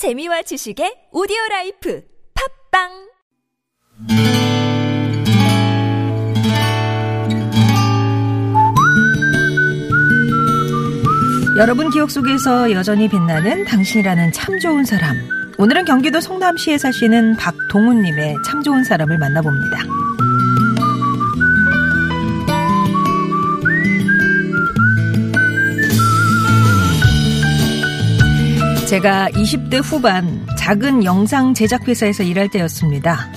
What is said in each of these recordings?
재미와 지식의 오디오 life 팟빵 여러분 기억 속에서 여전히 빛나는 당신이라는 참 좋은 사람. 오늘은 경기도 성남시에 사시는 박동훈님의 참 좋은 사람을 만나봅니다. 제가 20대 후반 작은 영상 제작 회사에서 일할 때였습니다.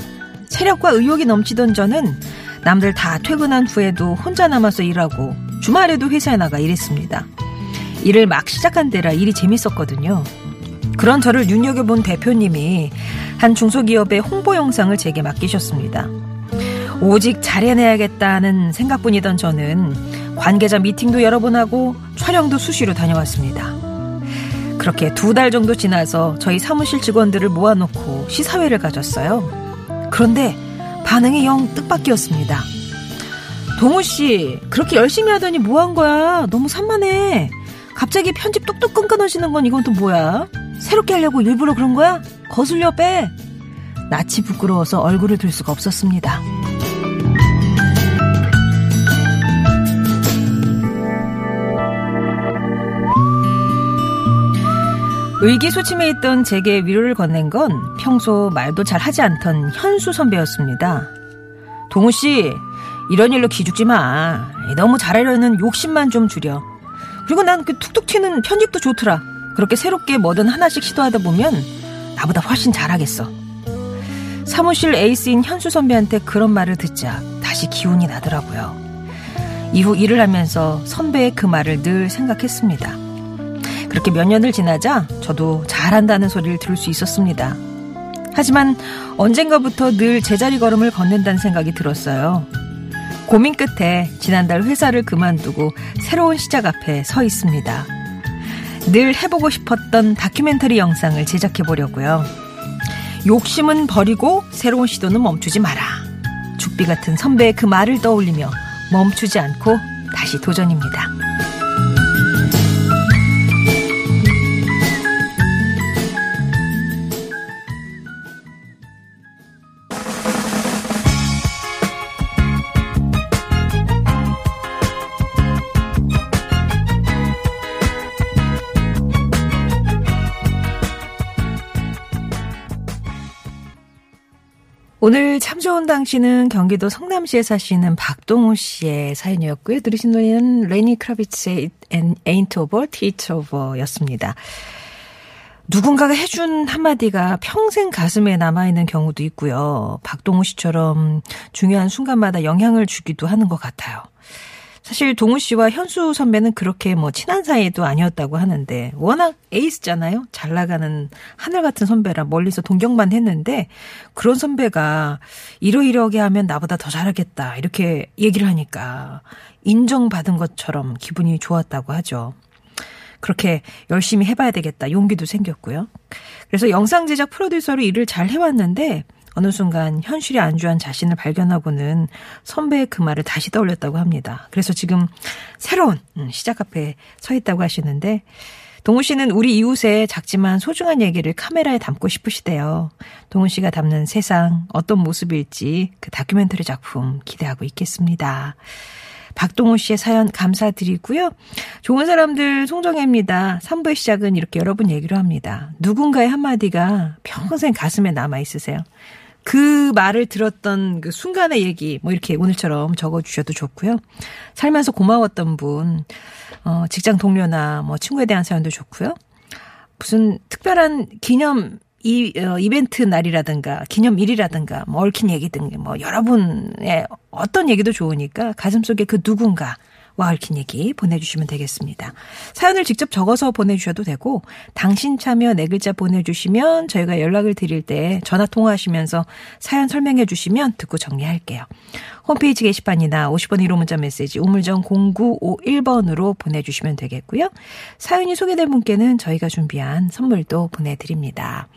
체력과 의욕이 넘치던 저는 남들 다 퇴근한 후에도 혼자 남아서 일하고 주말에도 회사에 나가 일했습니다. 일을 막 시작한 때라 일이 재밌었거든요. 그런 저를 눈여겨본 대표님이 한 중소기업의 홍보 영상을 제게 맡기셨습니다. 오직 잘해내야겠다는 생각뿐이던 저는 관계자 미팅도 여러 번 하고 촬영도 수시로 다녀왔습니다. 그렇게 두 달 정도 지나서 저희 사무실 직원들을 모아놓고 시사회를 가졌어요. 그런데 반응이 영 뜻밖이었습니다. 동우 씨, 그렇게 열심히 하더니 뭐 한 거야? 너무 산만해. 갑자기 편집 뚝뚝 끊어지는 건 이건 또 뭐야? 새롭게 하려고 일부러 그런 거야? 거슬려 빼. 낯이 부끄러워서 얼굴을 들 수가 없었습니다. 의기소침해 있던 제게 위로를 건넨 건 평소 말도 잘 하지 않던 현수 선배였습니다. 동우 씨, 이런 일로 기죽지 마. 너무 잘하려는 욕심만 좀 줄여. 그리고 난 그 툭툭 튀는 편집도 좋더라. 그렇게 새롭게 뭐든 하나씩 시도하다 보면 나보다 훨씬 잘하겠어. 사무실 에이스인 현수 선배한테 그런 말을 듣자 다시 기운이 나더라고요. 이후 일을 하면서 선배의 그 말을 늘 생각했습니다. 그렇게 몇 년을 지나자 저도 잘한다는 소리를 들을 수 있었습니다. 하지만 언젠가부터 늘 제자리 걸음을 걷는다는 생각이 들었어요. 고민 끝에 지난달 회사를 그만두고 새로운 시작 앞에 서 있습니다. 늘 해보고 싶었던 다큐멘터리 영상을 제작해 보려고요. 욕심은 버리고 새로운 시도는 멈추지 마라. 죽비 같은 선배의 그 말을 떠올리며 멈추지 않고 다시 도전입니다. 오늘 참 좋은 당신은 경기도 성남시에 사시는 박동우 씨의 사연이었고요. 들으신 노래는 레니 크라비츠의 Ain't Over, Teach Over 였습니다. 누군가가 해준 한마디가 평생 가슴에 남아있는 경우도 있고요. 박동우 씨처럼 중요한 순간마다 영향을 주기도 하는 것 같아요. 사실 동우 씨와 현수 선배는 그렇게 뭐 친한 사이도 아니었다고 하는데 워낙 에이스잖아요. 잘 나가는 하늘 같은 선배라 멀리서 동경만 했는데 그런 선배가 이러이러하게 하면 나보다 더 잘하겠다 이렇게 얘기를 하니까 인정받은 것처럼 기분이 좋았다고 하죠. 그렇게 열심히 해봐야 되겠다 용기도 생겼고요. 그래서 영상 제작 프로듀서로 일을 잘 해왔는데 어느 순간 현실이 안주한 자신을 발견하고는 선배의 그 말을 다시 떠올렸다고 합니다. 그래서 지금 새로운 음, 시작 앞에 서 있다고 하시는데 동훈 씨는 우리 이웃의 작지만 소중한 얘기를 카메라에 담고 싶으시대요. 동훈 씨가 담는 세상 어떤 모습일지 그 다큐멘터리 작품 기대하고 있겠습니다. 박동호 씨의 사연 감사드리고요. 좋은 사람들 송정혜입니다. 3부의 시작은 이렇게 여러분 얘기로 합니다. 누군가의 한마디가 평생 가슴에 남아 있으세요. 그 말을 들었던 그 순간의 얘기, 뭐 이렇게 오늘처럼 적어 주셔도 좋고요. 살면서 고마웠던 분, 어, 직장 동료나 뭐 친구에 대한 사연도 좋고요. 무슨 특별한 기념 이 어, 이벤트 날이라든가 기념일이라든가 뭐 얽힌 얘기 등 뭐 여러분의 어떤 얘기도 좋으니까 가슴속에 그 누군가 와 얽힌 얘기 보내주시면 되겠습니다. 사연을 직접 적어서 보내주셔도 되고 당신 참여 네 글자 보내주시면 저희가 연락을 드릴 때 전화 통화하시면서 사연 설명해 주시면 듣고 정리할게요. 홈페이지 게시판이나 50번 1호 문자 메시지 우물정 0951번으로 보내주시면 되겠고요. 사연이 소개된 분께는 저희가 준비한 선물도 보내드립니다.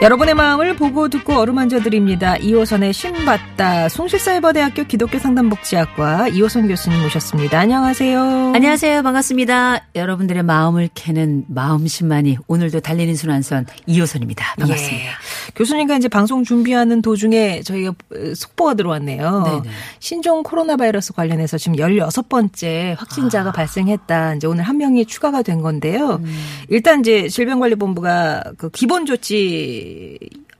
여러분의 마음을 보고 듣고 어루만져 드립니다. 2호선의 신받다 송실사이버대학교 기독교 상담복지학과 이호선 교수님 모셨습니다. 안녕하세요. 안녕하세요. 반갑습니다. 여러분들의 마음을 캐는 마음심만이 오늘도 달리는 순환선 2호선입니다. 반갑습니다. 예. 교수님과 이제 방송 준비하는 도중에 저희가 속보가 들어왔네요. 네네. 신종 코로나 바이러스 관련해서 지금 16번째 확진자가 아. 발생했다. 이제 오늘 한 명이 추가가 된 건데요. 음. 일단 이제 질병관리본부가 그 기본 조치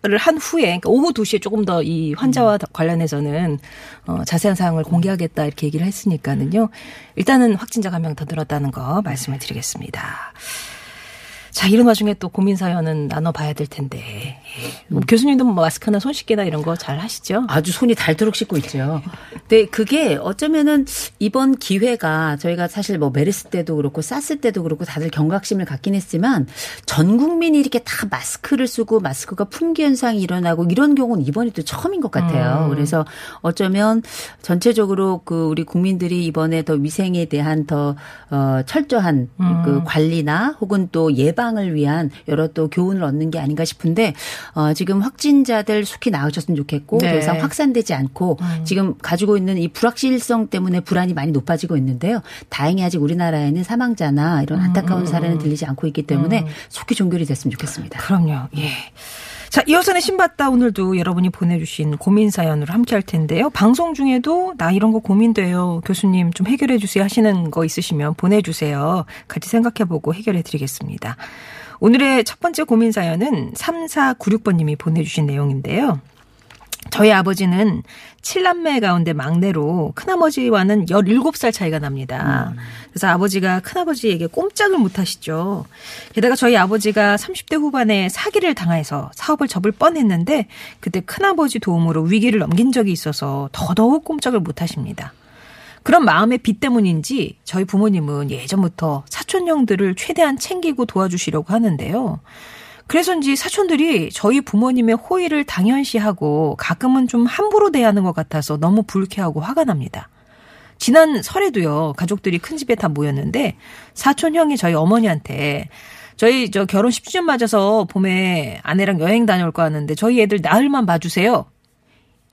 를한 후에 그러니까 오후 2시에 조금 더 이 환자와 음. 관련해서는 어, 자세한 사항을 공개하겠다 이렇게 얘기를 했으니까는요. 일단은 확진자가 한명더 늘었다는 거 말씀을 드리겠습니다. 자, 이런 와중에 또 고민 사연은 나눠봐야 될 텐데. 예. 뭐 교수님도 뭐 마스크나 손 씻기나 이런 거 잘 하시죠? 아주 손이 닳도록 씻고 있죠. 근데 그게 어쩌면은 이번 기회가 저희가 사실 뭐 메르스 때도 그렇고 사스 때도 그렇고 다들 경각심을 갖긴 했지만 전 국민이 이렇게 다 마스크를 쓰고 마스크가 품귀 현상이 일어나고 이런 경우는 이번이 또 처음인 것 같아요. 음. 그래서 어쩌면 전체적으로 그 우리 국민들이 이번에 더 위생에 대한 더 어, 철저한 음. 그 관리나 혹은 또 예방 예방을 위한 여러 또 교훈을 얻는 게 아닌가 싶은데 어, 지금 확진자들 속히 나으셨으면 좋겠고 네. 더 이상 확산되지 않고 음. 지금 가지고 있는 이 불확실성 때문에 불안이 많이 높아지고 있는데요. 다행히 아직 우리나라에는 사망자나 이런 안타까운 음. 사례는 들리지 않고 있기 때문에 음. 속히 종결이 됐으면 좋겠습니다. 그럼요. 예. 자, 이어선의 신받다 오늘도 여러분이 보내주신 고민 사연으로 함께 할 텐데요. 방송 중에도 나 이런 거 고민돼요. 교수님 좀 해결해 주세요 하시는 거 있으시면 보내주세요. 같이 생각해보고 해결해 드리겠습니다. 오늘의 첫 번째 고민 사연은 3496번님이 보내주신 내용인데요. 저희 아버지는 7남매 가운데 막내로 큰아버지와는 17살 차이가 납니다. 음. 그래서 아버지가 큰아버지에게 꼼짝을 못 하시죠. 게다가 저희 아버지가 30대 후반에 사기를 당해서 사업을 접을 뻔했는데 그때 큰아버지 도움으로 위기를 넘긴 적이 있어서 더더욱 꼼짝을 못 하십니다. 그런 마음의 빚 때문인지 저희 부모님은 예전부터 사촌 형들을 최대한 챙기고 도와주시려고 하는데요. 그래서인지 사촌들이 저희 부모님의 호의를 당연시하고 가끔은 좀 함부로 대하는 것 같아서 너무 불쾌하고 화가 납니다. 지난 설에도요, 가족들이 큰 집에 다 모였는데, 사촌 형이 저희 어머니한테, 저희 저 결혼 10주년 맞아서 봄에 아내랑 여행 다녀올 거 하는데, 저희 애들 나흘만 봐주세요.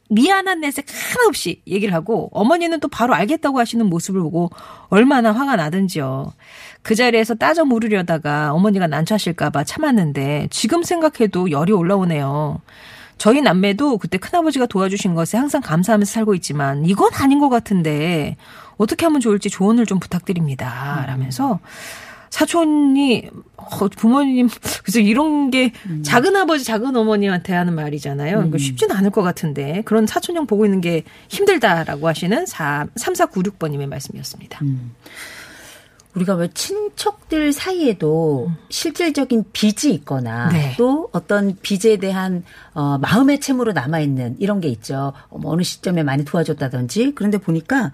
미안한 내색 하나 없이 얘기를 하고, 어머니는 또 바로 알겠다고 하시는 모습을 보고, 얼마나 화가 나든지요. 그 자리에서 따져 물으려다가 어머니가 난처하실까봐 참았는데 지금 생각해도 열이 올라오네요. 저희 남매도 그때 큰아버지가 도와주신 것에 항상 감사하면서 살고 있지만 이건 아닌 것 같은데 어떻게 하면 좋을지 조언을 좀 부탁드립니다. 음. 라면서 사촌이 어, 부모님 그래서 이런 게 음. 작은 아버지 작은 어머니한테 하는 말이잖아요. 음. 쉽진 않을 것 같은데 그런 사촌형 보고 있는 게 힘들다라고 하시는 3 3496번님의 말씀이었습니다. 음. 우리가 왜 친척들 사이에도 실질적인 빚이 있거나 네. 또 어떤 빚에 대한 어, 마음의 채무로 남아 있는 이런 게 있죠. 어느 시점에 많이 도와줬다든지. 그런데 보니까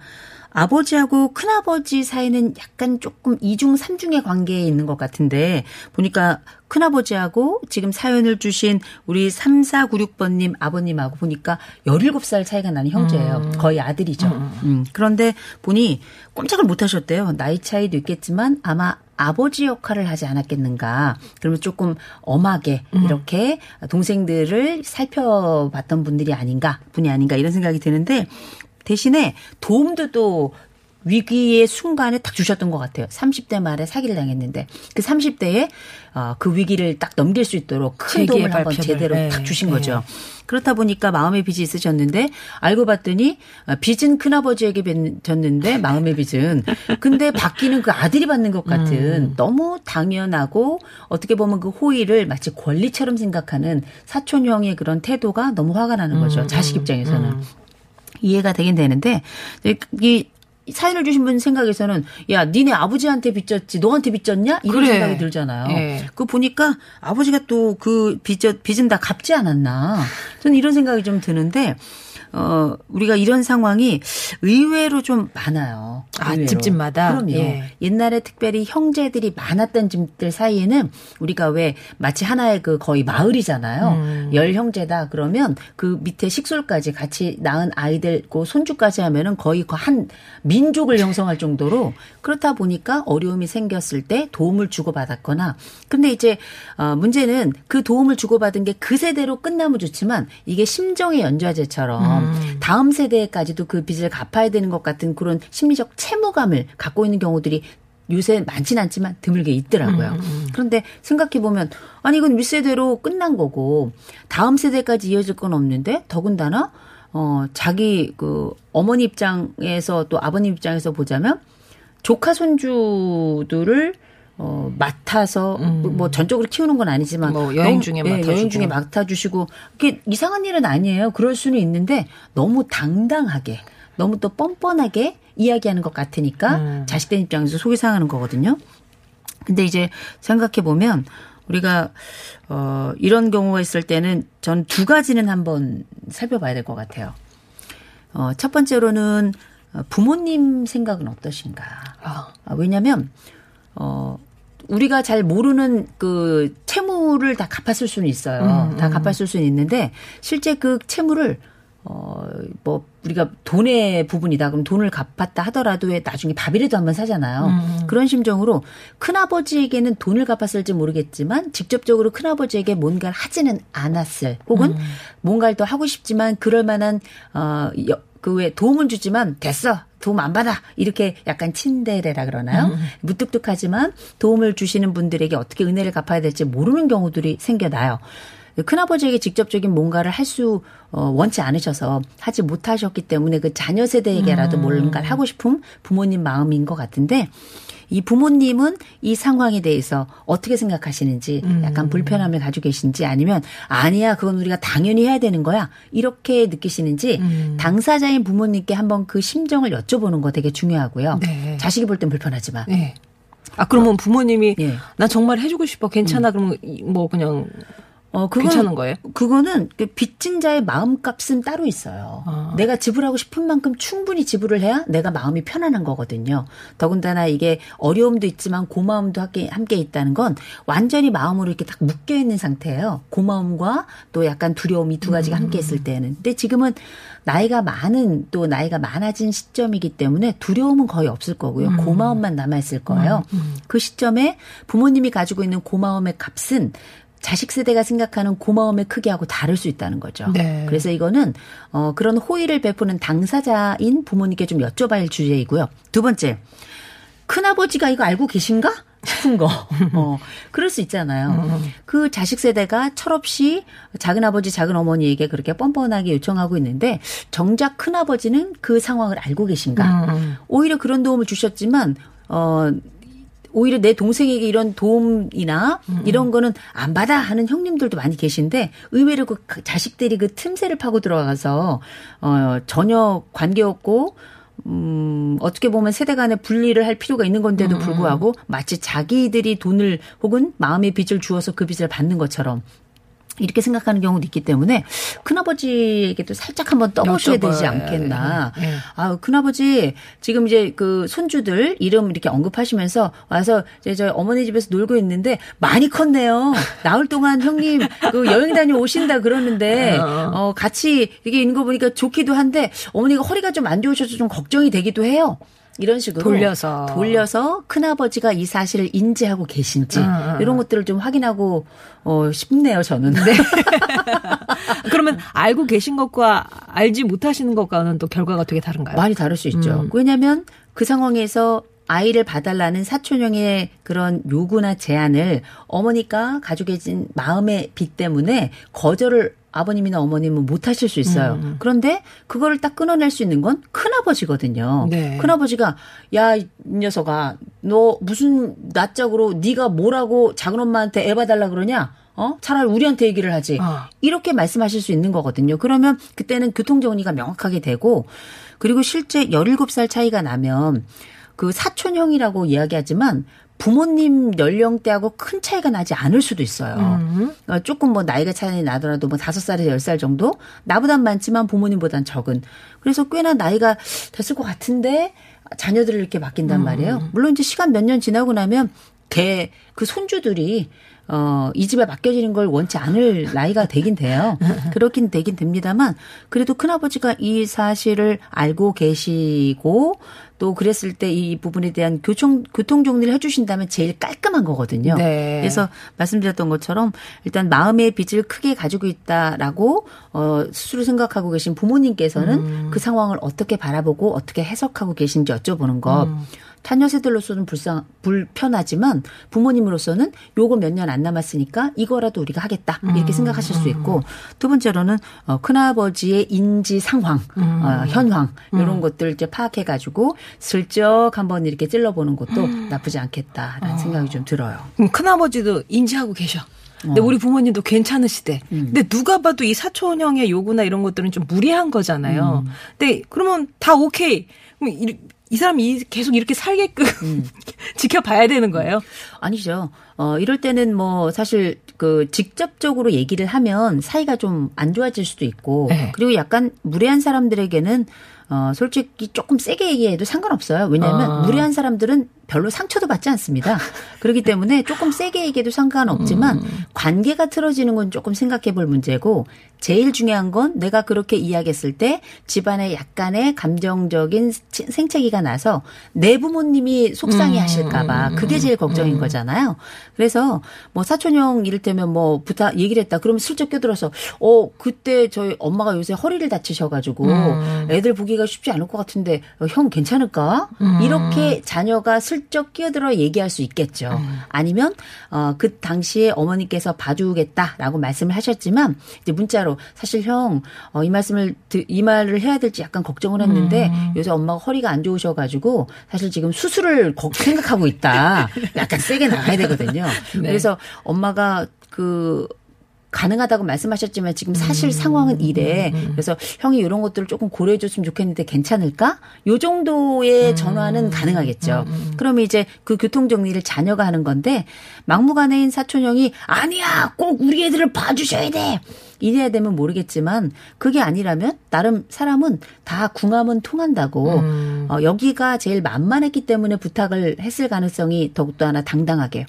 아버지하고 큰아버지 사이는 약간 조금 이중 삼중의 관계에 있는 것 같은데 보니까 큰아버지하고 지금 사연을 주신 우리 3496번님 아버님하고 보니까 17살 차이가 나는 형제예요. 음. 거의 아들이죠. 음. 음. 그런데 보니 꼼짝을 못 하셨대요. 나이 차이도 있겠지만 아마 아버지 역할을 하지 않았겠는가. 그러면 조금 엄하게 음. 이렇게 동생들을 살펴봤던 분들이 아닌가, 분이 아닌가 이런 생각이 드는데 대신에 도움도 또 위기의 순간에 딱 주셨던 것 같아요. 30대 말에 사기를 당했는데 그 30대에 어, 그 위기를 딱 넘길 수 있도록 큰 도움을 한번 제대로 네. 딱 주신 네. 거죠. 그렇다 보니까 마음의 빚이 있으셨는데 알고 봤더니 어, 빚은 큰아버지에게 졌는데 마음의 빚은 근데 받기는 그 아들이 받는 것 같은 음. 너무 당연하고 어떻게 보면 그 호의를 마치 권리처럼 생각하는 사촌형의 그런 태도가 너무 화가 나는 거죠. 음. 자식 입장에서는. 음. 이해가 되긴 되는데 이 사연을 주신 분 생각에서는 야 니네 아버지한테 빚졌지 너한테 빚졌냐 이런 그래. 생각이 들잖아요. 예. 그 보니까 아버지가 또 그 빚졌 빚은 다 갚지 않았나 저는 이런 생각이 좀 드는데 어, 우리가 이런 상황이 의외로 좀 많아요. 아, 의외로. 집집마다? 그럼요. 예. 옛날에 특별히 형제들이 많았던 집들 사이에는 우리가 왜 마치 하나의 그 거의 마을이잖아요. 음. 열 형제다 그러면 그 밑에 식솔까지 같이 낳은 아이들 그 손주까지 하면은 거의 그한 민족을 형성할 정도로 그렇다 보니까 어려움이 생겼을 때 도움을 주고받았거나 근데 이제 어 문제는 그 도움을 주고받은 게 그 세대로 끝나면 좋지만 이게 심정의 연좌제처럼 음. 다음 세대까지도 그 빚을 갚아야 되는 것 같은 그런 심리적 채무감을 갖고 있는 경우들이 요새 많진 않지만 드물게 있더라고요. 음, 음. 그런데 생각해 보면 아니 이건 윗세대로 끝난 거고 다음 세대까지 이어질 건 없는데 더군다나 어 자기 그 어머니 입장에서 또 아버님 입장에서 보자면 조카 손주들을 어, 맡아서 음. 뭐 전적으로 키우는 건 아니지만 뭐 여행 중에 맡아 예, 여행 중에 맡아 주시고 그게 이상한 일은 아니에요. 그럴 수는 있는데 너무 당당하게 너무 또 뻔뻔하게 이야기하는 것 같으니까 음. 자식들 입장에서 속이 상하는 거거든요. 근데 이제 생각해 보면 우리가 어 이런 경우가 있을 때는 전 두 가지는 한번 살펴봐야 될 것 같아요. 어첫 번째로는 부모님 생각은 어떠신가? 아. 왜냐하면 어 우리가 잘 모르는 그 채무를 다 갚았을 수는 있어요. 음, 다 음. 갚았을 수는 있는데 실제 그 채무를 어, 뭐, 우리가 돈의 부분이다. 그럼 돈을 갚았다 하더라도 나중에 밥이라도 한번 사잖아요. 음. 그런 심정으로 큰아버지에게는 돈을 갚았을지 모르겠지만 직접적으로 큰아버지에게 뭔가를 하지는 않았을 혹은 음. 뭔가를 더 하고 싶지만 그럴 만한, 어, 그왜 도움은 주지만 됐어. 도움 안 받아. 이렇게 약간 친데레라 그러나요? 음. 무뚝뚝하지만 도움을 주시는 분들에게 어떻게 은혜를 갚아야 될지 모르는 경우들이 생겨나요. 큰아버지에게 직접적인 뭔가를 할수 어, 원치 않으셔서 하지 못하셨기 때문에 그 자녀 세대에게라도 음. 뭔가를 하고 싶은 부모님 마음인 것 같은데 이 부모님은 이 상황에 대해서 어떻게 생각하시는지 약간 음. 불편함을 가지고 계신지 아니면 아니야 그건 우리가 당연히 해야 되는 거야 이렇게 느끼시는지 음. 당사자인 부모님께 한번 그 심정을 여쭤보는 거 되게 중요하고요. 네. 자식이 볼 땐 불편하지만 네. 아 그러면 부모님이 예. 나 정말 해주고 싶어 괜찮아 음. 그러면 뭐 그냥 어, 그건, 괜찮은 거예요? 그거는 그 빚진 자의 마음값은 따로 있어요. 아. 내가 지불하고 싶은 만큼 충분히 지불을 해야 내가 마음이 편안한 거거든요. 더군다나 이게 어려움도 있지만 고마움도 함께, 함께 있다는 건 완전히 마음으로 이렇게 딱 묶여 있는 상태예요. 고마움과 또 약간 두려움이 두 가지가 음. 함께 있을 때는. 근데 지금은 나이가 많은 또 나이가 많아진 시점이기 때문에 두려움은 거의 없을 거고요. 음. 고마움만 남아 있을 거예요. 음. 음. 그 시점에 부모님이 가지고 있는 고마움의 값은 자식 세대가 생각하는 고마움의 크기하고 다를 수 있다는 거죠. 네. 그래서 이거는 어 그런 호의를 베푸는 당사자인 부모님께 좀 여쭤봐야 할 주제이고요. 두 번째, 큰아버지가 이거 알고 계신가? 싶은 거. 어, 그럴 수 있잖아요. 그 자식 세대가 철없이 작은 아버지, 작은 어머니에게 그렇게 뻔뻔하게 요청하고 있는데 정작 큰 아버지는 그 상황을 알고 계신가? 음. 오히려 그런 도움을 주셨지만 어 오히려 내 동생에게 이런 도움이나 음. 이런 거는 안 받아 하는 형님들도 많이 계신데 의외로 그 자식들이 그 틈새를 파고 들어가서 어 전혀 관계 없고 음, 어떻게 보면 세대 간의 분리를 할 필요가 있는 건데도 음. 불구하고 마치 자기들이 돈을 혹은 마음의 빚을 주어서 그 빚을 받는 것처럼 이렇게 생각하는 경우도 있기 때문에 큰아버지에게도 살짝 한번 떠보셔야 되지 않겠나. 네. 아, 큰아버지 지금 이제 그 손주들 이름 이렇게 언급하시면서 와서 이제 저희 어머니 집에서 놀고 있는데 많이 컸네요. 나흘 동안 형님 그 여행 다녀 오신다 그러는데 어. 어 같이 이게 있는 거 보니까 좋기도 한데 어머니가 허리가 좀 안 좋으셔서 좀 걱정이 되기도 해요. 이런 식으로 돌려서 돌려서 큰아버지가 이 사실을 인지하고 계신지 음, 음. 이런 것들을 좀 확인하고 어 싶네요 저는. 네. 그러면 알고 계신 것과 알지 못하시는 것과는 또 결과가 되게 다른가요? 많이 다를 수 있죠. 음. 왜냐하면 그 상황에서 아이를 봐달라는 사촌형의 그런 요구나 제안을 어머니가 가지고 계신 마음의 빚 때문에 거절을 아버님이나 어머님은 못 하실 수 있어요. 음. 그런데 그거를 딱 끊어낼 수 있는 건 큰아버지거든요. 네. 큰아버지가 야, 이 녀석아, 너 무슨 낯짝으로 네가 뭐라고 작은 엄마한테 애 봐달라 그러냐? 어? 차라리 우리한테 얘기를 하지. 어. 이렇게 말씀하실 수 있는 거거든요. 그러면 그때는 교통 정리가 명확하게 되고 그리고 실제 17살 차이가 나면 그 사촌형이라고 이야기하지만 부모님 연령대하고 큰 차이가 나지 않을 수도 있어요. 음. 그러니까 조금 뭐 나이가 차이 나더라도 뭐 다섯 살에서 열 살 정도 나보단 많지만 부모님보단 적은. 그래서 꽤나 나이가 됐을 것 같은데 자녀들을 이렇게 맡긴단 음. 말이에요. 물론 이제 시간 몇 년 지나고 나면 개그 손주들이 어, 이 집에 맡겨지는 걸 원치 않을 나이가 되긴 돼요. 그렇긴 되긴 됩니다만, 그래도 큰아버지가 이 사실을 알고 계시고, 또 그랬을 때 이 부분에 대한 교통, 교통 정리를 해주신다면 제일 깔끔한 거거든요. 네. 그래서 말씀드렸던 것처럼 일단 마음의 빚을 크게 가지고 있다라고, 어, 스스로 생각하고 계신 부모님께서는 음. 그 상황을 어떻게 바라보고 어떻게 해석하고 계신지 여쭤보는 것. 음. 자녀 세들로서는 불쌍 불편하지만 부모님으로서는 요거 몇 년 안 남았으니까 이거라도 우리가 하겠다 이렇게 음. 생각하실 수 있고 두 번째로는 어, 큰아버지의 인지 상황, 음. 어, 현황 이런 음. 것들 이제 파악해 가지고 슬쩍 한번 이렇게 찔러보는 것도 음. 나쁘지 않겠다라는 어. 생각이 좀 들어요. 큰아버지도 인지하고 계셔. 근데 어. 우리 부모님도 괜찮으시대. 음. 근데 누가 봐도 이 사촌형의 요구나 이런 것들은 좀 무리한 거잖아요. 음. 근데 그러면 다 오케이. 그럼 이 사람이 계속 이렇게 살게끔 음. 지켜봐야 되는 거예요? 아니죠. 어, 이럴 때는 뭐 사실 그 직접적으로 얘기를 하면 사이가 좀 안 좋아질 수도 있고 네. 그리고 약간 무례한 사람들에게는 어, 솔직히 조금 세게 얘기해도 상관없어요. 왜냐하면 어. 무례한 사람들은 별로 상처도 받지 않습니다. 그렇기 때문에 조금 세게 얘기해도 상관없지만 음. 관계가 틀어지는 건 조금 생각해 볼 문제고 제일 중요한 건 내가 그렇게 이야기했을 때 집안에 약간의 감정적인 생채기가 나서 내 부모님이 속상해 음. 하실까봐 그게 제일 걱정인 음. 거잖아요. 그래서 뭐 사촌형 이를테면 뭐 부탁 얘기를 했다. 그러면 슬쩍 껴들어서 어 그때 저희 엄마가 요새 허리를 다치셔가지고 음. 애들 보기가 쉽지 않을 것 같은데 어, 형 괜찮을까? 음. 이렇게 자녀가 슬 슬쩍 끼어들어 얘기할 수 있겠죠. 음. 아니면 어, 그 당시에 어머니께서 봐주겠다라고 말씀을 하셨지만 이제 문자로 사실 형, 어, 이 말씀을 이 말을 해야 될지 약간 걱정을 했는데 음. 요새 엄마가 허리가 안 좋으셔가지고 사실 지금 수술을 생각하고 있다. 약간 세게 나가야 되거든요. 네. 그래서 엄마가 그 가능하다고 말씀하셨지만 지금 사실 음. 상황은 이래. 음, 음, 음. 그래서 형이 이런 것들을 조금 고려해 줬으면 좋겠는데 괜찮을까? 요 정도의 음. 전화는 가능하겠죠. 음. 그러면 이제 그 교통 정리를 자녀가 하는 건데 막무가내인 사촌형이 아니야 꼭 우리 애들을 봐주셔야 돼. 이래야 되면 모르겠지만 그게 아니라면 나름 사람은 다 궁합은 통한다고 음. 어, 여기가 제일 만만했기 때문에 부탁을 했을 가능성이 더욱더 하나 당당하게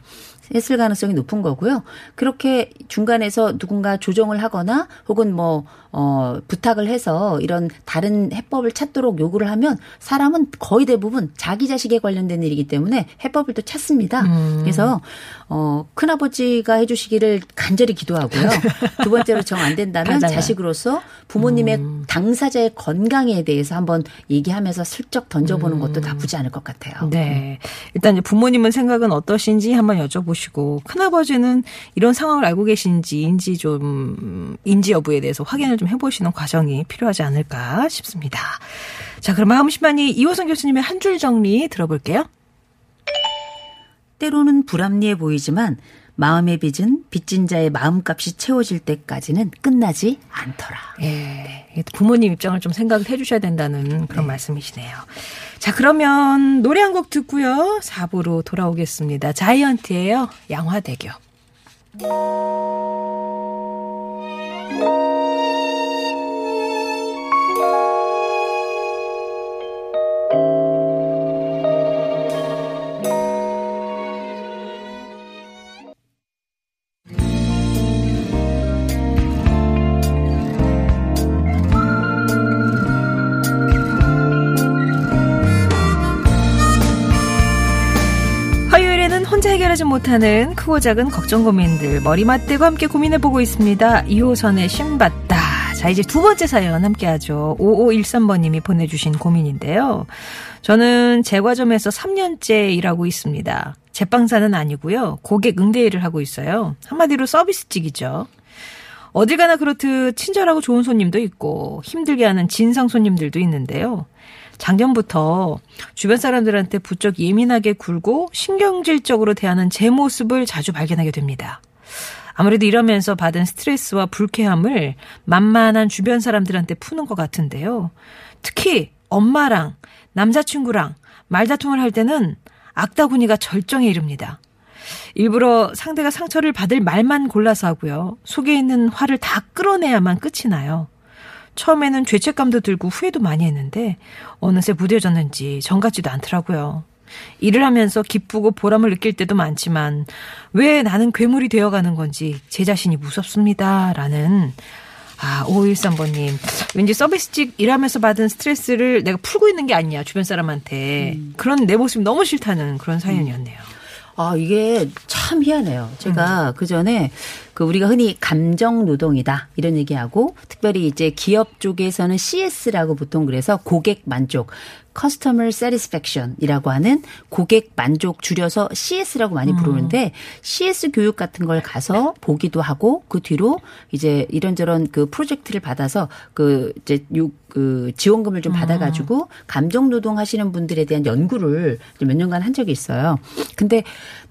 했을 가능성이 높은 거고요. 그렇게 중간에서 누군가 조정을 하거나 혹은 뭐, 어, 부탁을 해서 이런 다른 해법을 찾도록 요구를 하면 사람은 거의 대부분 자기 자식에 관련된 일이기 때문에 해법을 또 찾습니다. 음. 그래서, 어, 큰아버지가 해주시기를 간절히 기도하고요. 두 번째로 정 안 된다면 자식으로서 부모님의 음. 당사자의 건강에 대해서 한번 얘기하면서 슬쩍 던져보는 것도 음. 나쁘지 않을 것 같아요. 네. 일단 부모님은 생각은 어떠신지 한번 여쭤보시고 보시고 큰아버지는 이런 상황을 알고 계신지 인지 좀 인지 여부에 대해서 확인을 좀 해보시는 과정이 필요하지 않을까 싶습니다. 자, 그럼 마음 심만이 이호선 교수님의 한 줄 정리 들어볼게요. 때로는 불합리해 보이지만 마음의 빚은 빚진 자의 마음값이 채워질 때까지는 끝나지 않더라. 예. 부모님 입장을 좀 생각을 해 주셔야 된다는 그런 네. 말씀이시네요. 자, 그러면 노래 한 곡 듣고요. 4부로 돌아오겠습니다. 자이언트예요. 양화대교. 해결하지 못하는 크고 작은 걱정 고민들 머리 맞대고 함께 고민해보고 있습니다. 2호선의 신받다. 자, 이제 두 번째 사연 함께 하죠. 5513번님이 보내주신 고민인데요. 저는 제과점에서 3년째 일하고 있습니다. 제빵사는 아니고요. 고객 응대일을 하고 있어요. 한마디로 서비스직이죠. 어딜 가나 그렇듯 친절하고 좋은 손님도 있고 힘들게 하는 진상 손님들도 있는데요. 작년부터 주변 사람들한테 부쩍 예민하게 굴고 신경질적으로 대하는 제 모습을 자주 발견하게 됩니다. 아무래도 이러면서 받은 스트레스와 불쾌함을 만만한 주변 사람들한테 푸는 것 같은데요. 특히 엄마랑 남자친구랑 말다툼을 할 때는 악다구니가 절정에 이릅니다. 일부러 상대가 상처를 받을 말만 골라서 하고요. 속에 있는 화를 다 끌어내야만 끝이 나요. 처음에는 죄책감도 들고 후회도 많이 했는데 어느새 무뎌졌는지 정 같지도 않더라고요. 일을 하면서 기쁘고 보람을 느낄 때도 많지만 왜 나는 괴물이 되어가는 건지 제 자신이 무섭습니다. 라는 아, 5513번님. 왠지 서비스직 일하면서 받은 스트레스를 내가 풀고 있는 게 아니냐, 주변 사람한테. 음. 그런 내 모습이 너무 싫다는 그런 사연이었네요. 아, 이게 참 희한해요. 제가 음. 그 전에 그 우리가 흔히 감정 노동이다 이런 얘기하고 특별히 이제 기업 쪽에서는 CS라고 보통 그래서 고객 만족 Customer Satisfaction이라고 하는 고객 만족 줄여서 CS라고 많이 음. 부르는데 음. CS 교육 같은 걸 가서 보기도 하고 그 뒤로 이제 이런저런 그 프로젝트를 받아서 그 이제 그 지원금을 좀 음. 받아가지고 감정 노동 하시는 분들에 대한 연구를 몇 년간 한 적이 있어요. 근데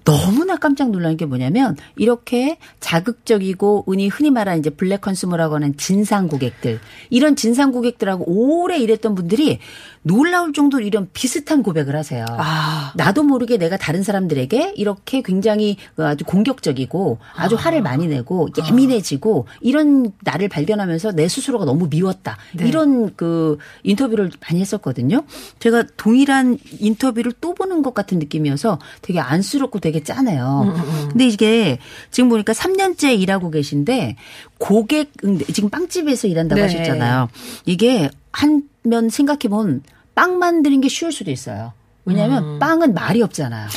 너무나 깜짝 놀란 게 뭐냐면 이렇게 자극적이고 은히 흔히 말하는 이제 블랙 컨슈머라고 하는 진상 고객들 이런 진상 고객들하고 오래 일했던 분들이 놀라울 정도로 이런 비슷한 고백을 하세요. 아. 나도 모르게 내가 다른 사람들에게 이렇게 굉장히 아주 공격적이고 아주 아. 화를 많이 내고 예민해지고 이런 나를 발견하면서 내 스스로가 너무 미웠다. 네. 이런 그 인터뷰를 많이 했었거든요. 제가 동일한 인터뷰를 또 보는 것 같은 느낌이어서 되게 안쓰럽고 되게 짠해요. 음, 음, 음. 근데 이게 지금 보니까 3년째 일하고 계신데 고객 지금 빵집에서 일한다고 네. 하셨잖아요. 이게 한 면 생각해 보면 빵 만드는 게 쉬울 수도 있어요. 왜냐하면 음. 빵은 말이 없잖아요.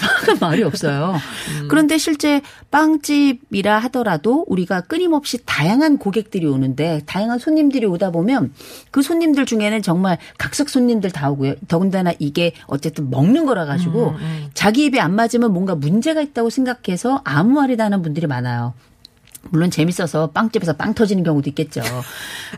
빵은 말이 없어요. 음. 그런데 실제 빵집이라 하더라도 우리가 끊임없이 다양한 고객들이 오는데 다양한 손님들이 오다 보면 그 손님들 중에는 정말 각색 손님들 다 오고요. 더군다나 이게 어쨌든 먹는 거라 가지고 음, 음. 자기 입에 안 맞으면 뭔가 문제가 있다고 생각해서 아무 말이나 하는 분들이 많아요. 물론 재밌어서 빵집에서 빵 터지는 경우도 있겠죠.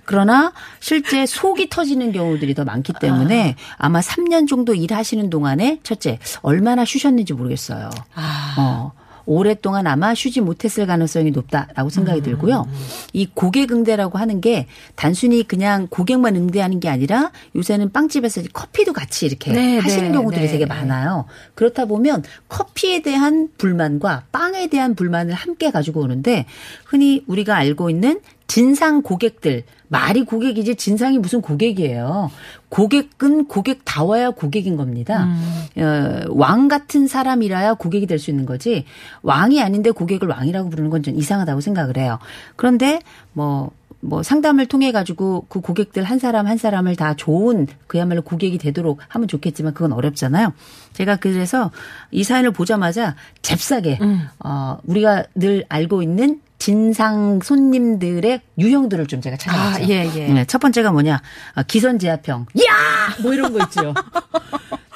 그러나 실제 속이 터지는 경우들이 더 많기 때문에 아 마 3년 정도 일하시는 동안에 첫째 얼마나 쉬셨는지 모르겠어요. 아. 어. 오랫동안 아마 쉬지 못했을 가능성이 높다라고 생각이 음. 들고요. 이 고객 응대라고 하는 게 단순히 그냥 고객만 응대하는 게 아니라 요새는 빵집에서 커피도 같이 이렇게 네, 하시는 네, 경우들이 네. 되게 많아요. 그렇다 보면 커피에 대한 불만과 빵에 대한 불만을 함께 가지고 오는데 흔히 우리가 알고 있는 진상 고객들 말이 고객이지 진상이 무슨 고객이에요. 고객은 고객 다워야 고객인 겁니다. 음. 어, 왕 같은 사람이라야 고객이 될 수 있는 거지 왕이 아닌데 고객을 왕이라고 부르는 건 좀 이상하다고 생각을 해요. 그런데 뭐뭐 상담을 통해 가지고 그 고객들 한 사람 한 사람을 다 좋은 그야말로 고객이 되도록 하면 좋겠지만 그건 어렵잖아요. 제가 그래서 이 사연을 보자마자 잽싸게 음. 어 우리가 늘 알고 있는 진상 손님들의 유형들을 좀 제가 찾아봤죠. 아, 예, 예. 네, 첫 번째가 뭐냐? 아, 기선제압형. 야! 뭐 이런 거 있죠.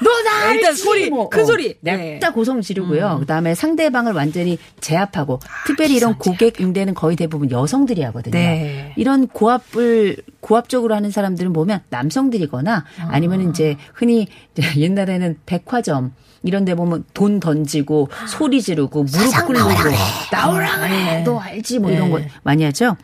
너나 네, 일단 소리 뭐, 큰 소리 냅다 네. 고성 지르고요. 음. 그다음에 상대방을 완전히 제압하고 아, 특별히 이런 고객 응대는 거의 대부분 여성들이 하거든요. 네. 이런 고압을 고압적으로 하는 사람들은 보면 남성들이거나 아니면 이제 흔히 옛날에는 백화점 이런 데 보면 돈 던지고 소리 지르고 무릎 꿇고 나오라 그래. 너 알지? 뭐 이런 거 많이 하죠.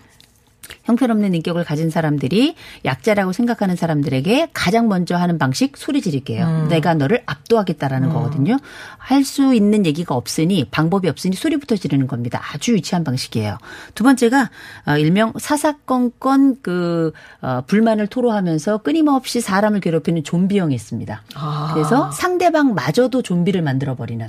형편없는 인격을 가진 사람들이 약자라고 생각하는 사람들에게 가장 먼저 하는 방식 소리 지를게요. 음. 내가 너를 압도하겠다라는 음. 거거든요. 할 수 있는 얘기가 없으니 방법이 없으니 소리부터 지르는 겁니다. 아주 유치한 방식이에요. 두 번째가 어, 일명 사사건건 그 어, 불만을 토로하면서 끊임없이 사람을 괴롭히는 좀비형이 있습니다. 아. 그래서 상대방마저도 좀비를 만들어 버리는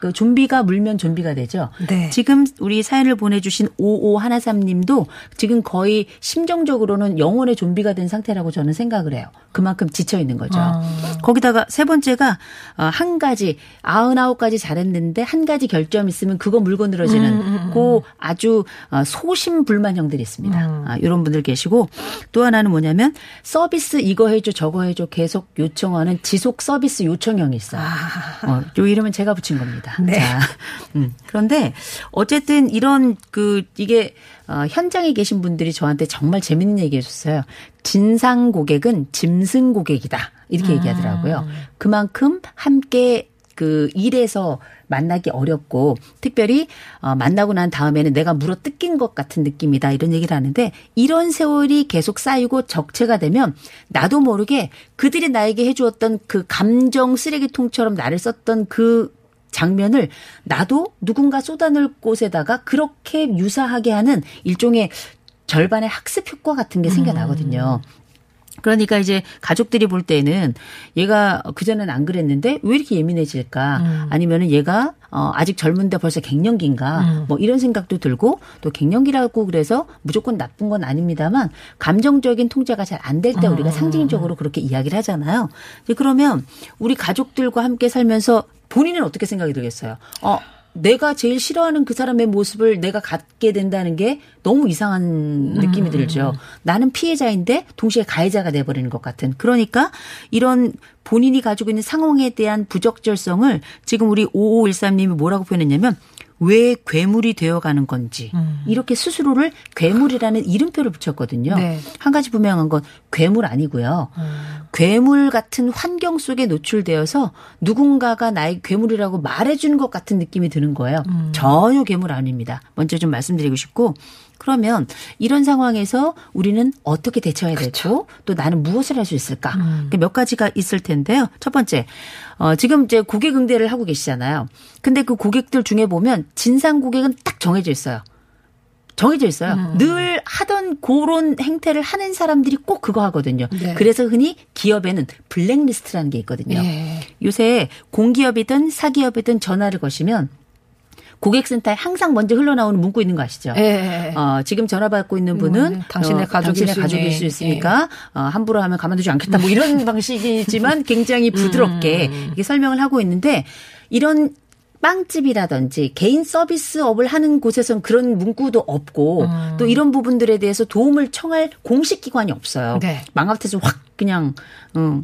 그 좀비가 물면 좀비가 되죠. 네. 지금 우리 사연을 보내주신 5513님도 지금 거의 심정적으로는 영혼의 좀비가 된 상태라고 저는 생각을 해요. 그만큼 지쳐 있는 거죠. 아. 거기다가 세 번째가 어, 한 가지 아흔아홉 가지 잘했는데 한 가지 결점 있으면 그거 물고 늘어지는 음, 음, 음. 그 아주 어, 소심 불만 형들이 있습니다. 음. 아, 이런 분들 계시고 또 하나는 뭐냐면 서비스 이거 해줘 저거 해줘 계속 요청하는 지속 서비스 요청형이 있어요. 아. 어, 요 이름은 제가 붙인 겁니다. 네. 자, 음. 그런데 어쨌든 이런 그 이게 어, 현장에 계신 분들이 저한테 정말 재밌는 얘기 해줬어요. 진상 고객은 짐승 고객이다. 이렇게 음. 얘기하더라고요. 그만큼 함께 그 일에서 만나기 어렵고 특별히 어, 만나고 난 다음에는 내가 물어 뜯긴 것 같은 느낌이다 이런 얘기를 하는데 이런 세월이 계속 쌓이고 적체가 되면 나도 모르게 그들이 나에게 해주었던 그 감정 쓰레기통처럼 나를 썼던 그 장면을 나도 누군가 쏟아낼 곳에다가 그렇게 유사하게 하는 일종의 절반의 학습 효과 같은 게 생겨나거든요. 음. 그러니까 이제 가족들이 볼 때는 얘가 그전엔 안 그랬는데 왜 이렇게 예민해질까? 음. 아니면은 얘가 어 아직 젊은데 벌써 갱년기인가? 음. 뭐 이런 생각도 들고 또 갱년기라고 그래서 무조건 나쁜 건 아닙니다만 감정적인 통제가 잘 안 될때 음. 우리가 상징적으로 그렇게 이야기를 하잖아요. 이제 그러면 우리 가족들과 함께 살면서 본인은 어떻게 생각이 들겠어요? 어 내가 제일 싫어하는 그 사람의 모습을 내가 갖게 된다는 게 너무 이상한 느낌이 음. 들죠. 나는 피해자인데 동시에 가해자가 돼버리는 것 같은. 그러니까 이런 본인이 가지고 있는 상황에 대한 부적절성을 지금 우리 5513님이 뭐라고 표현했냐면 왜 괴물이 되어가는 건지 음. 이렇게 스스로를 괴물이라는 이름표를 붙였거든요. 네. 한 가지 분명한 건 괴물 아니고요. 음. 괴물 같은 환경 속에 노출되어서 누군가가 나의 괴물이라고 말해주는 것 같은 느낌이 드는 거예요. 음. 전혀 괴물 아닙니다. 먼저 좀 말씀드리고 싶고 그러면 이런 상황에서 우리는 어떻게 대처해야 그렇죠. 되고 또 나는 무엇을 할 수 있을까? 음. 그러니까 몇 가지가 있을 텐데요. 첫 번째, 어, 지금 이제 고객 응대를 하고 계시잖아요. 근데 그 고객들 중에 보면 진상 고객은 딱 정해져 있어요. 정해져 있어요. 음. 늘 하던 그런 행태를 하는 사람들이 꼭 그거 하거든요. 네. 그래서 흔히 기업에는 블랙리스트라는 게 있거든요. 네. 요새 공기업이든 사기업이든 전화를 거시면 고객센터에 항상 먼저 흘러나오는 문구 있는 거 아시죠? 예. 어, 지금 전화 받고 있는 분은 음, 당신의, 어, 가족일, 당신의 가족일 수 있으니까 예. 어, 함부로 하면 가만두지 않겠다. 뭐 이런 방식이지만 굉장히 부드럽게 음. 이렇게 설명을 하고 있는데 이런 빵집이라든지 개인 서비스 업을 하는 곳에선 그런 문구도 없고 음. 또 이런 부분들에 대해서 도움을 청할 공식 기관이 없어요. 네. 망가뜨려서 확 그냥 음,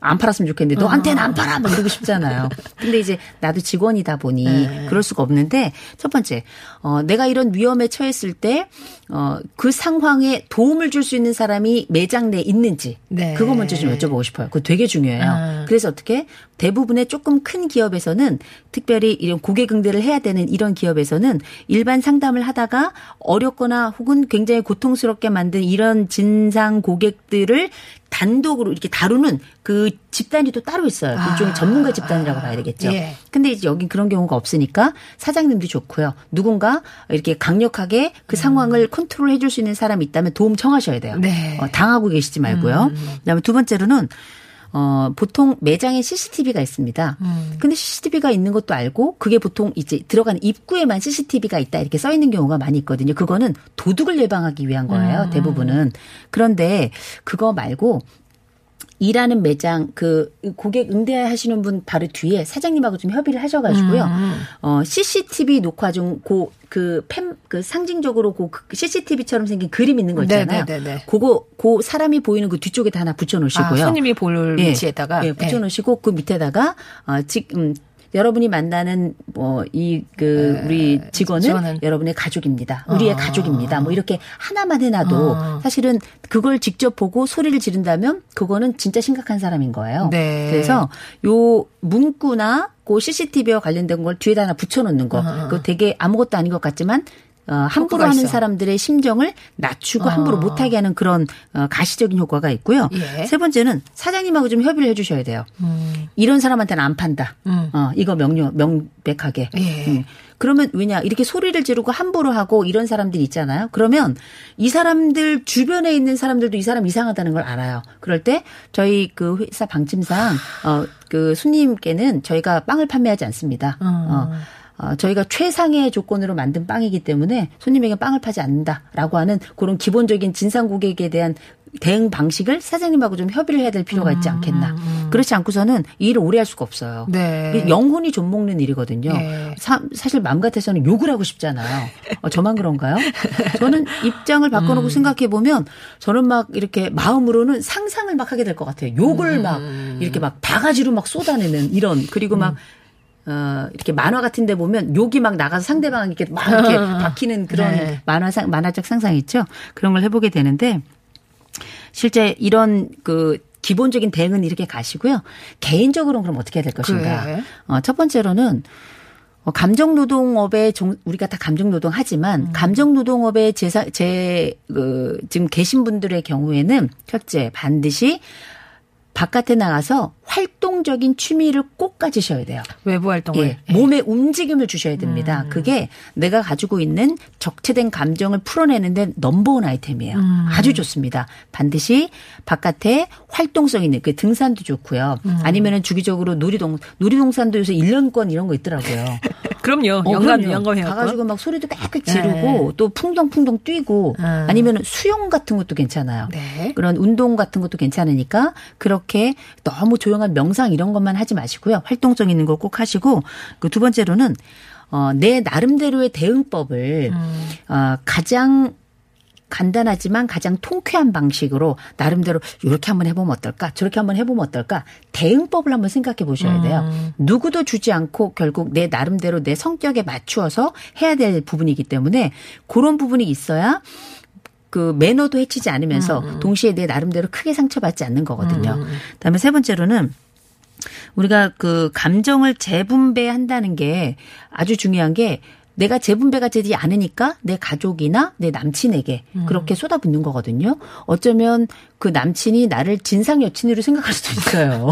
안 팔았으면 좋겠는데 너한테는 안 팔아 막 이러고 싶잖아요. 근데 이제 나도 직원이다 보니 네. 그럴 수가 없는데 첫 번째 어 내가 이런 위험에 처했을 때 어 그 상황에 도움을 줄 수 있는 사람이 매장 내에 있는지 네. 그거 먼저 좀 여쭤보고 싶어요. 그거 되게 중요해요. 아. 그래서 어떻게 대부분의 조금 큰 기업에서는 특별히 이런 고객 응대를 해야 되는 이런 기업에서는 일반 상담을 하다가 어렵거나 혹은 굉장히 고통스럽게 만든 이런 진상 고객들을 단독으로 이렇게 다루는 그 집단이 또 따로 있어요. 일종의 아. 전문가 집단이라고 봐야 되겠죠. 예. 근데 이제 여긴 그런 경우가 없으니까 사장님도 좋고요. 누군가 이렇게 강력하게 그 음. 상황을 컨트롤 해줄 수 있는 사람이 있다면 도움 청하셔야 돼요. 네. 어, 당하고 계시지 말고요. 음. 그다음에 두 번째로는 어, 보통 매장에 CCTV가 있습니다. 음. 근데 CCTV가 있는 것도 알고 그게 보통 이제 들어가는 입구에만 CCTV가 있다 이렇게 써 있는 경우가 많이 있거든요. 그거는 도둑을 예방하기 위한 거예요. 음. 대부분은. 그런데 그거 말고 일하는 매장 그 고객 응대하시는 분 바로 뒤에 사장님하고 좀 협의를 하셔가지고요. 음. 어 CCTV 녹화 중고 그 팸, 그 상징적으로 그 CCTV처럼 생긴 그림 있는 거 있잖아요. 네네네. 네, 네. 그거, 그 사람이 보이는 그 뒤쪽에 다 하나 붙여 놓으시고요. 아, 손님이 볼 예. 위치에다가. 예, 붙여 놓으시고 네. 그 밑에다가, 어, 지금, 여러분이 만나는 뭐 이 그 우리 직원은, 직원은, 여러분의 가족입니다. 우리의 어. 가족입니다. 뭐 이렇게 하나만 해놔도 어. 사실은 그걸 직접 보고 소리를 지른다면 그거는 진짜 심각한 사람인 거예요. 네. 그래서 요 문구나 그 CCTV와 관련된 걸 뒤에다 하나 붙여놓는 거. 어. 그거 되게 아무것도 아닌 것 같지만 어, 함부로 하는 있어. 사람들의 심정을 낮추고 어. 함부로 못하게 하는 그런 어, 가시적인 효과가 있고요. 예. 세 번째는 사장님하고 좀 협의를 해주셔야 돼요. 음. 이런 사람한테는 안 판다. 음. 어, 이거 명료 명백하게. 예. 음. 그러면 왜냐 이렇게 소리를 지르고 함부로 하고 이런 사람들이 있잖아요. 그러면 이 사람들 주변에 있는 사람들도 이 사람 이상하다는 걸 알아요. 그럴 때 저희 그 회사 방침상 어 그 손님께는 저희가 빵을 판매하지 않습니다. 어. 어. 어, 저희가 최상의 조건으로 만든 빵이기 때문에 손님에게 빵을 파지 않는다라고 하는 그런 기본적인 진상 고객에 대한 대응 방식을 사장님하고 좀 협의를 해야 될 필요가 있지 음, 않겠나. 음, 음. 그렇지 않고서는 이 일을 오래 할 수가 없어요. 네. 영혼이 좀 먹는 일이거든요. 네. 사, 실 마음 같아서는 욕을 하고 싶잖아요. 어, 저만 그런가요? 저는 입장을 바꿔놓고 음. 생각해 보면 저는 막 이렇게 마음으로는 상상을 막 하게 될 것 같아요. 욕을 음. 막 이렇게 막 바가지로 막 쏟아내는 이런 그리고 막 어, 이렇게 만화 같은 데 보면 욕이 막 나가서 상대방 이렇게 막 이렇게 박히는 그런 네. 만화상, 만화적 상상 있죠? 그런 걸 해보게 되는데 실제 이런 그 기본적인 대응은 이렇게 가시고요. 개인적으로는 그럼 어떻게 해야 될 것인가? 그래. 어, 첫 번째로는 어, 감정 노동업에 우리가 다 감정 노동 하지만 음. 감정 노동업에 제사 제그 지금 계신 분들의 경우에는 첫째 반드시 바깥에 나가서 활동적인 취미를 꼭 가지셔야 돼요. 외부 활동을. 예, 예. 몸에 움직임을 주셔야 됩니다. 음. 그게 내가 가지고 있는 적체된 감정을 풀어내는데 넘버원 아이템이에요. 음. 아주 좋습니다. 반드시 바깥에 활동성 있는 그 등산도 좋고요. 음. 아니면은 주기적으로 놀이동 놀이동산도 요새 1년권 이런 거 있더라고요. 그럼요. 어, 연간 연간 해 가가지고 막 소리도 빽빽 지르고 네. 또 풍덩풍덩 뛰고 음. 아니면은 수영 같은 것도 괜찮아요. 네. 그런 운동 같은 것도 괜찮으니까 그렇게 너무 조용한 명상 이런 것만 하지 마시고요. 활동성 있는 거 꼭 하시고 그 두 번째로는 어, 내 나름대로의 대응법을 음. 어, 가장 간단하지만 가장 통쾌한 방식으로 나름대로 이렇게 한번 해보면 어떨까 저렇게 한번 해보면 어떨까 대응법을 한번 생각해 보셔야 돼요. 음. 누구도 주지 않고 결국 내 나름대로 내 성격에 맞추어서 해야 될 부분이기 때문에 그런 부분이 있어야 그 매너도 해치지 않으면서 음. 음. 동시에 내 나름대로 크게 상처받지 않는 거거든요. 음. 음. 그다음에 세 번째로는 우리가 그 감정을 재분배한다는 게 아주 중요한 게 내가 재분배가 되지 않으니까 내 가족이나 내 남친에게 음. 그렇게 쏟아붓는 거거든요. 어쩌면 그 남친이 나를 진상 여친으로 생각할 수도 있어요.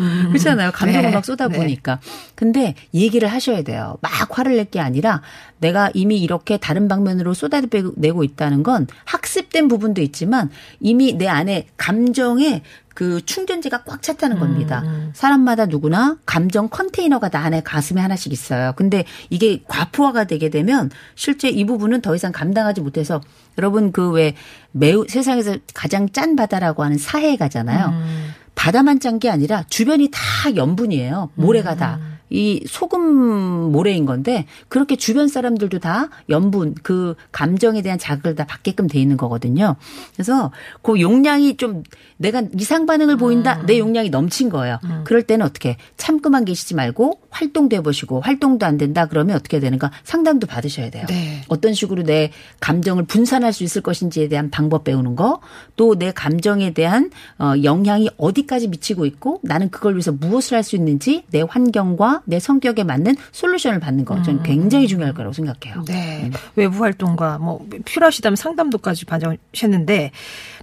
음. 그렇잖아요. 감정을 네. 막 쏟아 보니까. 네. 근데 얘기를 하셔야 돼요. 막 화를 낼 게 아니라 내가 이미 이렇게 다른 방면으로 쏟아내고 있다는 건 학습된 부분도 있지만 이미 내 안에 감정에 그 충전재가 꽉 찼다는 겁니다. 음, 음. 사람마다 누구나 감정 컨테이너가 나 안에 가슴에 하나씩 있어요. 근데 이게 과부하가 되게 되면 실제 이 부분은 더 이상 감당하지 못해서 여러분 그 왜 매우 세상에서 가장 짠 바다라고 하는 사해 가잖아요. 음. 바다만 짠 게 아니라 주변이 다 염분이에요. 모래가 다. 음. 이 소금 모래인 건데 그렇게 주변 사람들도 다 염분 그 감정에 대한 자극을 다 받게끔 돼 있는 거거든요. 그래서 그 용량이 좀 내가 이상 반응을 보인다 음. 내 용량이 넘친 거예요. 음. 그럴 때는 어떻게 참고만 계시지 말고 활동도 해보시고 활동도 안 된다 그러면 어떻게 되는가 상담도 받으셔야 돼요. 네. 어떤 식으로 내 감정을 분산할 수 있을 것인지에 대한 방법 배우는 거 또 내 감정에 대한 어 영향이 어디까지 미치고 있고 나는 그걸 위해서 무엇을 할 수 있는지 내 환경과 내 성격에 맞는 솔루션을 받는 거 저는 음. 굉장히 중요할 거라고 생각해요. 네. 음. 외부 활동과 뭐 필요하시다면 상담도까지 받으셨는데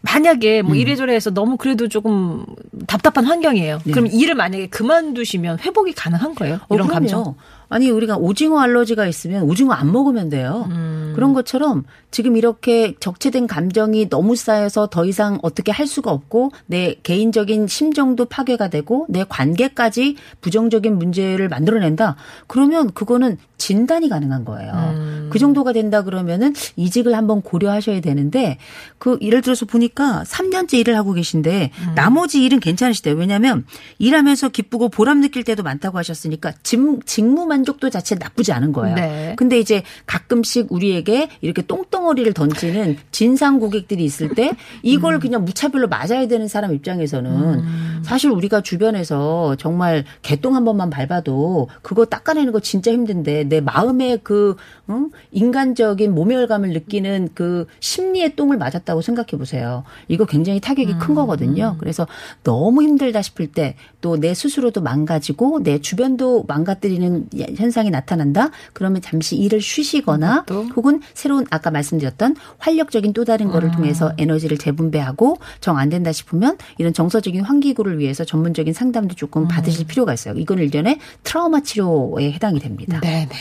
만약에 뭐 음. 이래저래 해서 너무 그래도 조금 답답한 환경이에요. 네. 그럼 일을 만약에 그만두시면 회복이 가능한 거예요? 어, 이런 어, 감정? 아니 우리가 오징어 알러지가 있으면 오징어 안 먹으면 돼요. 음. 그런 것처럼 지금 이렇게 적체된 감정이 너무 쌓여서 더 이상 어떻게 할 수가 없고 내 개인적인 심정도 파괴가 되고 내 관계까지 부정적인 문제를 만들어낸다. 그러면 그거는 진단이 가능한 거예요. 음. 그 정도가 된다 그러면은 이직을 한번 고려하셔야 되는데 그 예를 들어서 보니까 3년째 일을 하고 계신데 음. 나머지 일은 괜찮으시대요. 왜냐하면 일하면서 기쁘고 보람 느낄 때도 많다고 하셨으니까 직무 만족도 자체 나쁘지 않은 거예요. 네. 근데 이제 가끔씩 우리에게 이렇게 똥덩어리를 던지는 진상 고객들이 있을 때 이걸 음. 그냥 무차별로 맞아야 되는 사람 입장에서는 음. 사실 우리가 주변에서 정말 개똥 한 번만 밟아도 그거 닦아내는 거 진짜 힘든데 내 마음의 그 응? 인간적인 모멸감을 느끼는 그 심리의 똥을 맞았다고 생각해 보세요. 이거 굉장히 타격이 음. 큰 거거든요. 그래서 너무 힘들다 싶을 때 또 내 스스로도 망가지고 내 주변도 망가뜨리는 현상이 나타난다. 그러면 잠시 일을 쉬시거나 또? 혹은 새로운 아까 말씀드렸던 활력적인 또 다른 거를 음. 통해서 에너지를 재분배하고 정 안 된다 싶으면 이런 정서적인 환기구를 위해서 전문적인 상담도 조금 음. 받으실 필요가 있어요. 이건 일련의 트라우마 치료에 해당이 됩니다. 네, 네.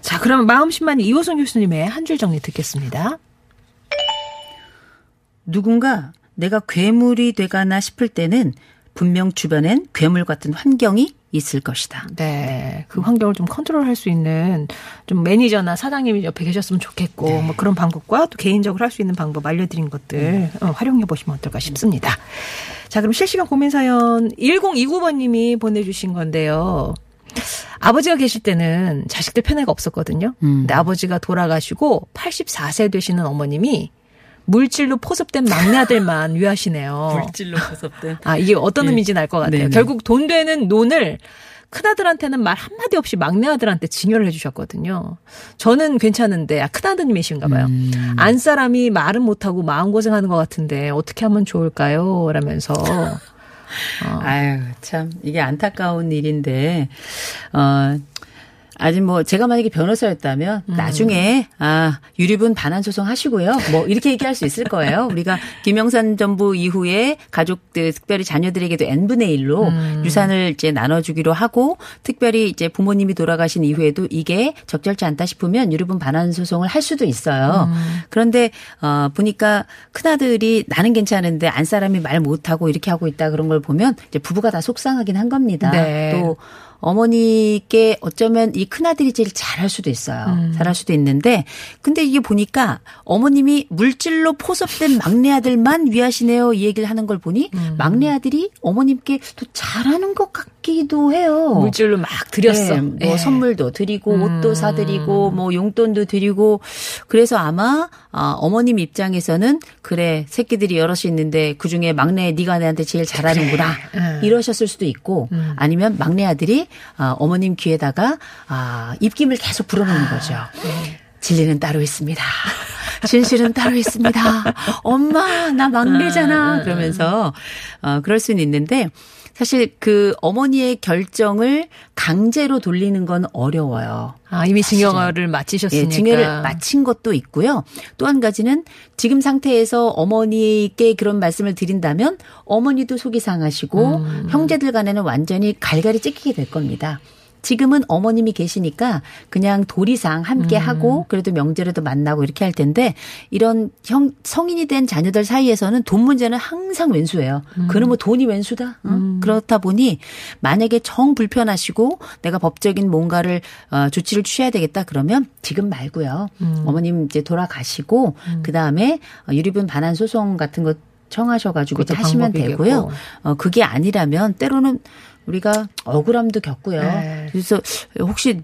자, 그러면 마음심만 이호선 교수님의 한 줄 정리 듣겠습니다. 누군가 내가 괴물이 돼가나 싶을 때는 분명 주변엔 괴물 같은 환경이 있을 것이다. 네. 그 환경을 좀 컨트롤 할 수 있는 좀 매니저나 사장님이 옆에 계셨으면 좋겠고 네. 뭐 그런 방법과 또 개인적으로 할 수 있는 방법 알려드린 것들 네. 어, 활용해 보시면 어떨까 싶습니다. 자, 그럼 실시간 고민 사연 1029번님이 보내주신 건데요. 아버지가 계실 때는 자식들 편애가 없었거든요. 음. 근데 아버지가 돌아가시고 84세 되시는 어머님이 물질로 포섭된 막내 아들만 위하시네요. 물질로 포섭된. 아, 이게 어떤 네. 의미인지는 알것 같아요. 네네. 결국 돈 되는 논을 큰아들한테는 말 한마디 없이 막내 아들한테 징여를 해주셨거든요. 저는 괜찮은데, 아, 큰아드님이신가 봐요. 음. 안 사람이 말은 못하고 마음고생하는 것 같은데, 어떻게 하면 좋을까요? 라면서. 어. 아유, 참, 이게 안타까운 일인데, 어, 아직 뭐 제가 만약에 변호사였다면 음. 나중에 아 유류분 반환 소송 하시고요. 뭐 이렇게 얘기할 수 있을 거예요. 우리가 김영산 정부 이후에 가족들 특별히 자녀들에게도 n 분의 1로 음. 유산을 이제 나눠주기로 하고 특별히 이제 부모님이 돌아가신 이후에도 이게 적절치 않다 싶으면 유류분 반환 소송을 할 수도 있어요. 음. 그런데 어 보니까 큰 아들이 나는 괜찮은데 안 사람이 말 못하고 이렇게 하고 있다 그런 걸 보면 이제 부부가 다 속상하긴 한 겁니다. 네. 또 어머니께 어쩌면 이 큰아들이 제일 잘할 수도 있어요. 음. 잘할 수도 있는데 근데 이게 보니까 어머님이 물질로 포섭된 막내 아들만 위하시네요. 이 얘기를 하는 걸 보니 음. 막내 아들이 어머님께 또 잘하는 것 같 기도 해요. 물질로 막 드렸어. 네, 뭐 네. 선물도 드리고 음. 옷도 사 드리고 뭐 용돈도 드리고 그래서 아마 어, 어머님 입장에서는 그래 새끼들이 여럿이 있는데 그 중에 막내 네가 내한테 제일 잘하는구나 그래. 이러셨을 수도 있고 음. 아니면 막내 아들이 아, 어머님 귀에다가 아, 입김을 계속 불어넣는 거죠. 네. 진리는 따로 있습니다. 진실은 따로 있습니다. 엄마, 나 막내잖아. 아, 그러면서, 어, 그럴 수는 있는데, 사실 그 어머니의 결정을 강제로 돌리는 건 어려워요. 아, 이미 증여를 마치셨으니까. 예, 증여를 마친 것도 있고요. 또 한 가지는 지금 상태에서 어머니께 그런 말씀을 드린다면 어머니도 속이 상하시고 음. 형제들 간에는 완전히 갈갈이 찢기게 될 겁니다. 지금은 어머님이 계시니까 그냥 도리상 함께 음. 하고 그래도 명절에도 만나고 이렇게 할 텐데 이런 형 성인이 된 자녀들 사이에서는 돈 문제는 항상 왼수예요. 음. 그는 뭐 돈이 왼수다. 어? 음. 그렇다 보니 만약에 정 불편하시고 내가 법적인 뭔가를 어, 조치를 취해야 되겠다 그러면 지금 말고요. 음. 어머님 이제 돌아가시고 음. 그 다음에 유리분 반환 소송 같은 거 청하셔가지고 하시면 되고요. 어, 그게 아니라면 때로는 우리가 억울함도 겪고요. 네. 그래서 혹시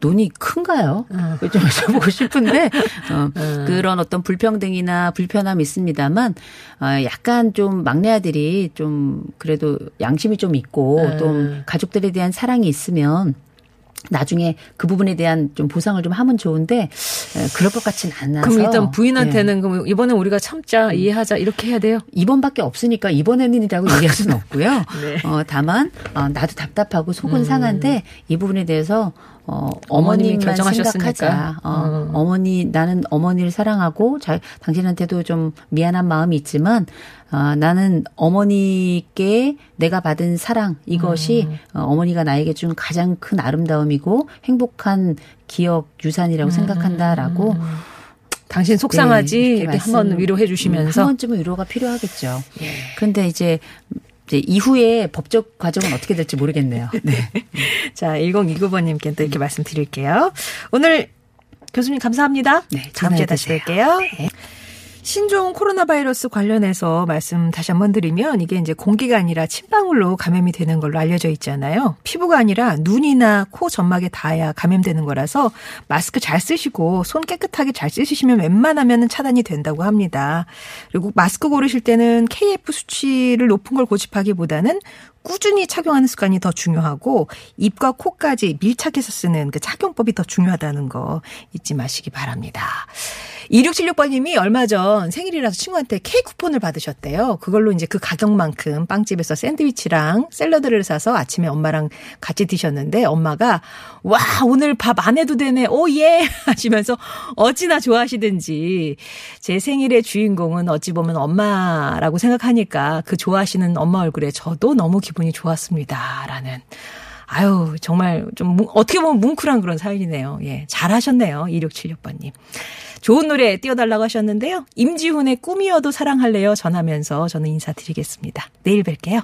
돈이 큰가요? 어. 좀 여쭤보고 싶은데 어, 어. 그런 어떤 불평등이나 불편함이 있습니다만 어, 약간 좀 막내 아들이 좀 그래도 양심이 좀 있고 네. 좀 가족들에 대한 사랑이 있으면 나중에 그 부분에 대한 좀 보상을 좀 하면 좋은데 그럴 것 같지는 않아서. 그럼 일단 부인한테는 네. 그럼 이번에 우리가 참자 이해하자 이렇게 해야 돼요? 이번밖에 없으니까 이번에는이라고 얘기할 수는 없고요. 네. 어, 다만 어, 나도 답답하고 속은 음. 상한데 이 부분에 대해서 어, 어머님이 결정하셨으니까. 어, 음. 어머니, 나는 어머니를 사랑하고, 자, 당신한테도 좀 미안한 마음이 있지만, 어, 나는 어머니께 내가 받은 사랑, 이것이 음. 어, 어머니가 나에게 준 가장 큰 아름다움이고, 행복한 기억, 유산이라고 음. 생각한다라고. 당신 속상하지? 네, 한번 위로해 주시면서. 한 번쯤은 위로가 필요하겠죠. 예. 그런데 이제 이제 이후에 법적 과정은 어떻게 될지 모르겠네요. 네. 자, 1029번님께 또 이렇게 음. 말씀드릴게요. 오늘 교수님 감사합니다. 네. 다음 주에 다시 뵐게요. 네. 신종 코로나 바이러스 관련해서 말씀 다시 한번 드리면 이게 이제 공기가 아니라 침방울로 감염이 되는 걸로 알려져 있잖아요. 피부가 아니라 눈이나 코 점막에 닿아야 감염되는 거라서 마스크 잘 쓰시고 손 깨끗하게 잘 씻으시면 웬만하면 차단이 된다고 합니다. 그리고 마스크 고르실 때는 KF 수치를 높은 걸 고집하기보다는 꾸준히 착용하는 습관이 더 중요하고 입과 코까지 밀착해서 쓰는 그 착용법이 더 중요하다는 거 잊지 마시기 바랍니다. 2676번님이 얼마 전 생일이라서 친구한테 케이크 쿠폰을 받으셨대요. 그걸로 이제 그 가격만큼 빵집에서 샌드위치랑 샐러드를 사서 아침에 엄마랑 같이 드셨는데 엄마가 와 오늘 밥 안 해도 되네 오예 하시면서 어찌나 좋아하시든지 제 생일의 주인공은 어찌 보면 엄마라고 생각하니까 그 좋아하시는 엄마 얼굴에 저도 너무 기분이 좋았습니다 라는 아유, 정말 좀, 어떻게 보면 뭉클한 그런 사연이네요. 예. 잘하셨네요. 2676번님. 좋은 노래 띄워달라고 하셨는데요. 임지훈의 꿈이어도 사랑할래요 전하면서 저는 인사드리겠습니다. 내일 뵐게요.